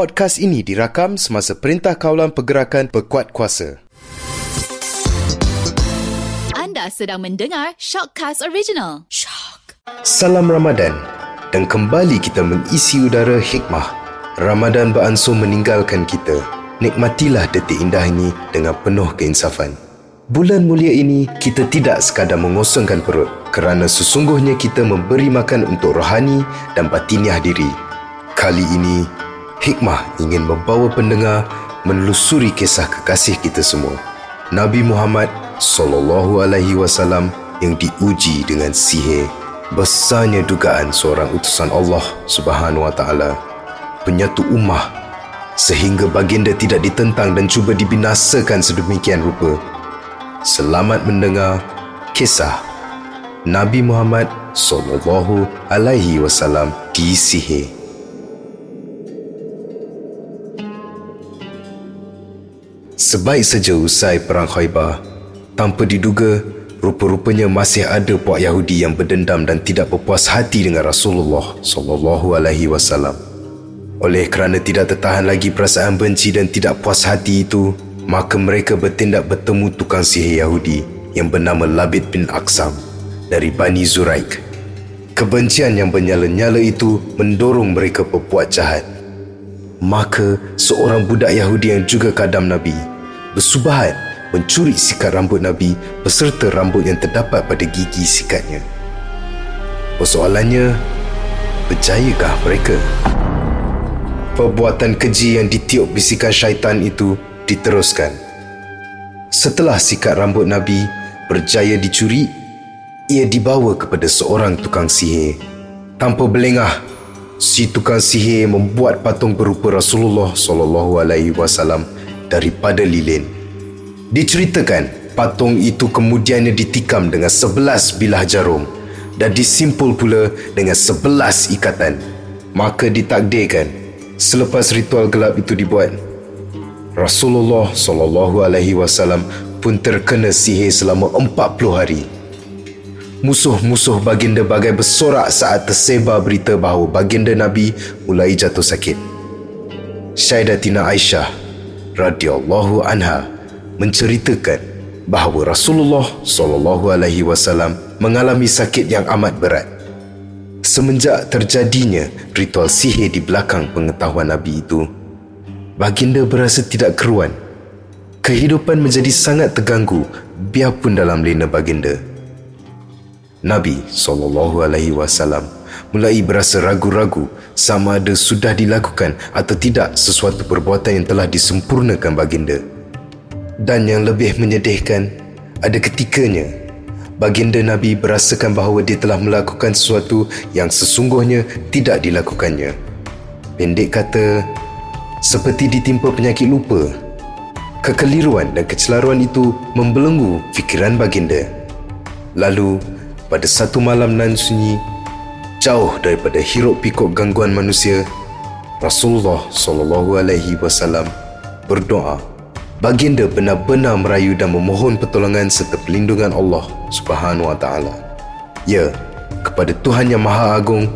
Podcast ini dirakam semasa Perintah Kawalan Pergerakan Pekuat Kuasa. Anda sedang mendengar Shockcast Original. Shock. Salam Ramadan dan kembali kita mengisi udara hikmah. Ramadan beransur meninggalkan kita. Nikmatilah detik indah ini dengan penuh keinsafan. Bulan mulia ini kita tidak sekadar mengosongkan perut kerana sesungguhnya kita memberi makan untuk rohani dan batiniah diri. Kali ini Hikmah ingin membawa pendengar menelusuri kisah kekasih kita semua. Nabi Muhammad sallallahu alaihi wasallam yang diuji dengan sihir. Besarnya dugaan seorang utusan Allah Subhanahu wa taala penyatu ummah sehingga baginda tidak ditentang dan cuba dibinasakan sedemikian rupa. Selamat mendengar kisah Nabi Muhammad sallallahu alaihi wasallam disihir. Sebaik saja usai perang Khaybar, tanpa diduga, rupa-rupanya masih ada puak Yahudi yang berdendam dan tidak berpuas hati dengan Rasulullah sallallahu alaihi wasallam. Oleh kerana tidak tertahan lagi perasaan benci dan tidak puas hati itu, maka mereka bertindak bertemu tukang sihir Yahudi yang bernama Labid bin Aqsam dari Bani Zuraik. Kebencian yang bernyala-nyala itu mendorong mereka berbuat jahat. Maka seorang budak Yahudi yang juga kadam Nabi bersubahat mencuri sikat rambut Nabi beserta rambut yang terdapat pada gigi sikatnya. Persoalannya, berjayakah mereka? Perbuatan keji yang ditiup bisikan syaitan itu diteruskan. Setelah sikat rambut Nabi berjaya dicuri, ia dibawa kepada seorang tukang sihir. Tanpa belengah, si tukang sihir membuat patung berupa Rasulullah sallallahu alaihi wasallam daripada lilin. Diceritakan, patung itu kemudiannya ditikam dengan sebelas bilah jarum dan disimpul pula dengan sebelas ikatan. Maka ditakdirkan, selepas ritual gelap itu dibuat, Rasulullah sallallahu alaihi wasallam pun terkena sihir selama 40 hari. Musuh-musuh baginda bagai bersorak saat tersebar berita bahawa baginda Nabi mulai jatuh sakit. Syaidatina Aisyah radhiyallahu anha menceritakan bahawa Rasulullah sallallahu alaihi wasallam mengalami sakit yang amat berat. Semenjak terjadinya ritual sihir di belakang pengetahuan Nabi itu, baginda berasa tidak keruan. Kehidupan menjadi sangat terganggu biarpun dalam lena baginda. Nabi sallallahu alaihi wasallam mulai berasa ragu-ragu sama ada sudah dilakukan atau tidak sesuatu perbuatan yang telah disempurnakan baginda. Dan yang lebih menyedihkan, ada ketikanya baginda Nabi berasakan bahawa dia telah melakukan sesuatu yang sesungguhnya tidak dilakukannya. Pendek kata, seperti ditimpa penyakit lupa. Kekeliruan dan kecelaruan itu membelenggu fikiran baginda. Lalu, pada satu malam nan sunyi jauh daripada hiruk pikuk gangguan manusia Rasulullah sallallahu alaihi wasallam berdoa baginda benar-benar merayu dan memohon pertolongan serta perlindungan Allah Subhanahu wa taala ya kepada Tuhan yang Maha Agung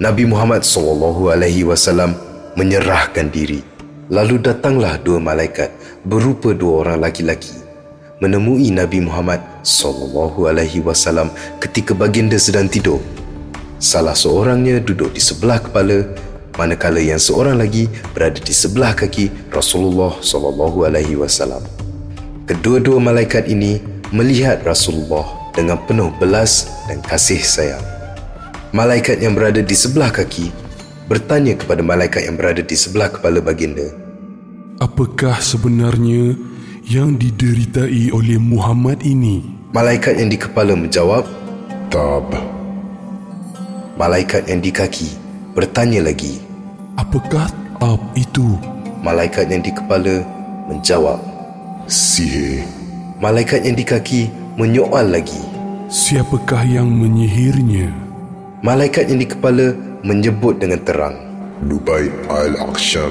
Nabi Muhammad sallallahu alaihi wasallam menyerahkan diri lalu datanglah dua malaikat berupa dua orang laki-laki menemui Nabi Muhammad sallallahu alaihi wasallam ketika baginda sedang tidur. Salah seorangnya duduk di sebelah kepala manakala yang seorang lagi berada di sebelah kaki Rasulullah sallallahu alaihi wasallam. Kedua-dua malaikat ini melihat Rasulullah dengan penuh belas dan kasih sayang. Malaikat yang berada di sebelah kaki bertanya kepada malaikat yang berada di sebelah kepala baginda. Apakah sebenarnya yang dideritai oleh Muhammad ini? Malaikat yang di kepala menjawab, Tab. Malaikat yang di kaki bertanya lagi, Apakah tab itu? Malaikat yang di kepala menjawab, Sihir. Malaikat yang di kaki menyoal lagi. Siapakah yang menyihirnya? Malaikat yang di kepala menyebut dengan terang. Lubai Al-Aqsham,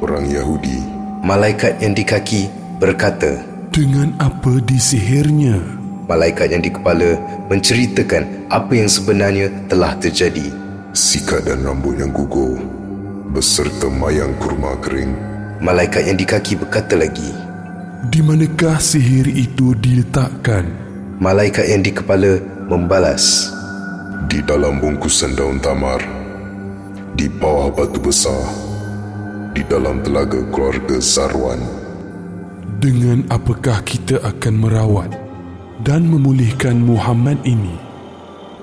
orang Yahudi. Malaikat yang di kaki berkata, Dengan apa disihirnya? Malaikat yang di kepala menceritakan apa yang sebenarnya telah terjadi. Sikat dan rambut yang gugur. beserta mayang kurma kering. Malaikat yang di kaki berkata lagi, Di manakah sihir itu diletakkan? Malaikat yang di kepala membalas, Di dalam bungkusan daun tamar. Di bawah batu besar. Di dalam telaga keluarga Sarwan. Dengan apakah kita akan merawat dan memulihkan Muhammad ini?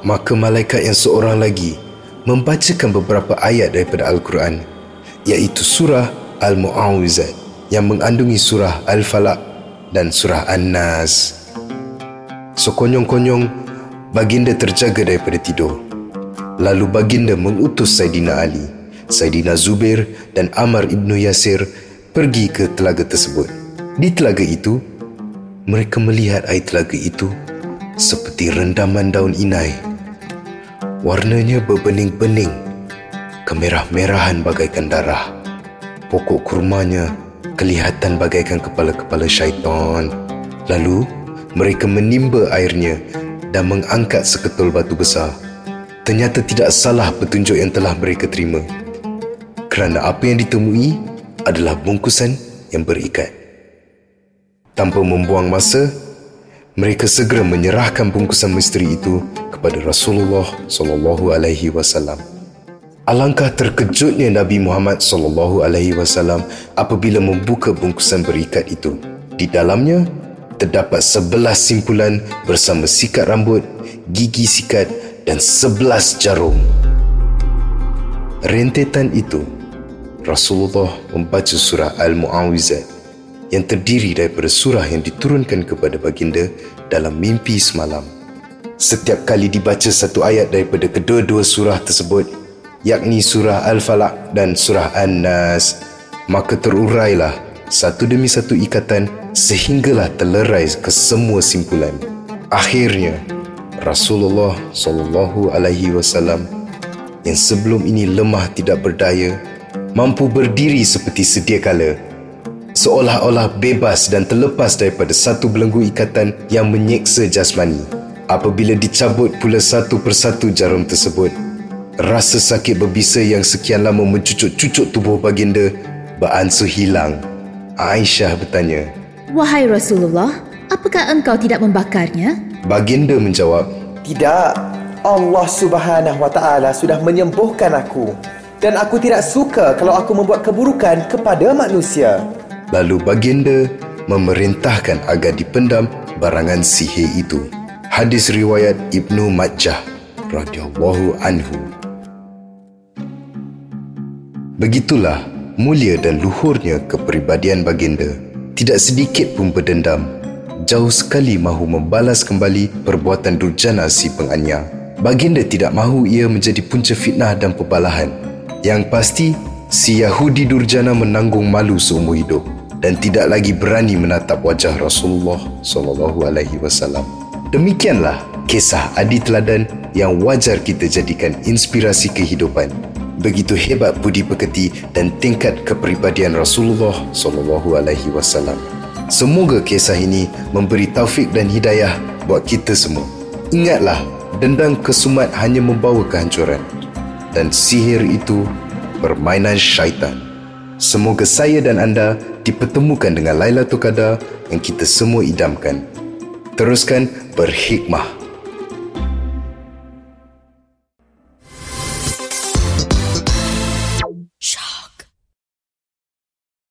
Maka malaikat yang seorang lagi membacakan beberapa ayat daripada Al-Quran iaitu surah Al-Mu'awizat yang mengandungi surah Al-Falaq dan surah An-Nas. Sekonyong-konyong, baginda terjaga daripada tidur. Lalu baginda mengutus Saidina Ali, Saidina Zubair dan Amar ibnu Yasir pergi ke telaga tersebut. Di telaga itu, mereka melihat air telaga itu seperti rendaman daun inai. Warnanya berbening-bening, kemerah-merahan bagaikan darah. Pokok kurmanya kelihatan bagaikan kepala-kepala syaitan. Lalu, mereka menimba airnya dan mengangkat seketul batu besar. Ternyata tidak salah petunjuk yang telah mereka terima. Kerana apa yang ditemui adalah bungkusan yang berikat. Tanpa membuang masa, mereka segera menyerahkan bungkusan misteri itu kepada Rasulullah sallallahu alaihi wasallam. Alangkah terkejutnya Nabi Muhammad sallallahu alaihi wasallam apabila membuka bungkusan berikat itu. Di dalamnya terdapat sebelas simpulan bersama sikat rambut, gigi sikat dan sebelas jarum. Rentetan itu, Rasulullah membaca surah Al-Mu'awizat yang terdiri daripada surah yang diturunkan kepada baginda dalam mimpi semalam. Setiap kali dibaca satu ayat daripada kedua-dua surah tersebut, yakni surah Al-Falaq dan surah An-Nas, maka terurailah satu demi satu ikatan sehinggalah terlerai ke semua simpulan. Akhirnya, Rasulullah sallallahu alaihi wasallam yang sebelum ini lemah tidak berdaya mampu berdiri seperti sedia kala seolah-olah bebas dan terlepas daripada satu belenggu ikatan yang menyeksa jasmani apabila dicabut pula satu persatu jarum tersebut rasa sakit berbisa yang sekian lama mencucuk-cucuk tubuh baginda beransur hilang Aisyah bertanya Wahai Rasulullah, apakah engkau tidak membakarnya? Baginda menjawab, Tidak, Allah Subhanahu Wa Taala sudah menyembuhkan aku dan aku tidak suka kalau aku membuat keburukan kepada manusia. Lalu baginda memerintahkan agar dipendam barangan sihir itu. Hadis riwayat Ibnu Majah radhiyallahu anhu. Begitulah mulia dan luhurnya kepribadian baginda. Tidak sedikit pun berdendam. Jauh sekali mahu membalas kembali perbuatan durjana si penganyar. Baginda tidak mahu ia menjadi punca fitnah dan pembalahan. Yang pasti, si Yahudi durjana menanggung malu seumur hidup dan tidak lagi berani menatap wajah Rasulullah sallallahu alaihi wasallam. Demikianlah kisah adi teladan yang wajar kita jadikan inspirasi kehidupan begitu hebat budi pekerti dan tingkat kepribadian Rasulullah sallallahu alaihi wasallam. Semoga kisah ini memberi taufik dan hidayah buat kita semua. Ingatlah, dendam kesumat hanya membawa kehancuran dan sihir itu permainan syaitan. Semoga saya dan anda dipertemukan dengan Lailatul Qadar yang kita semua idamkan. Teruskan berhikmah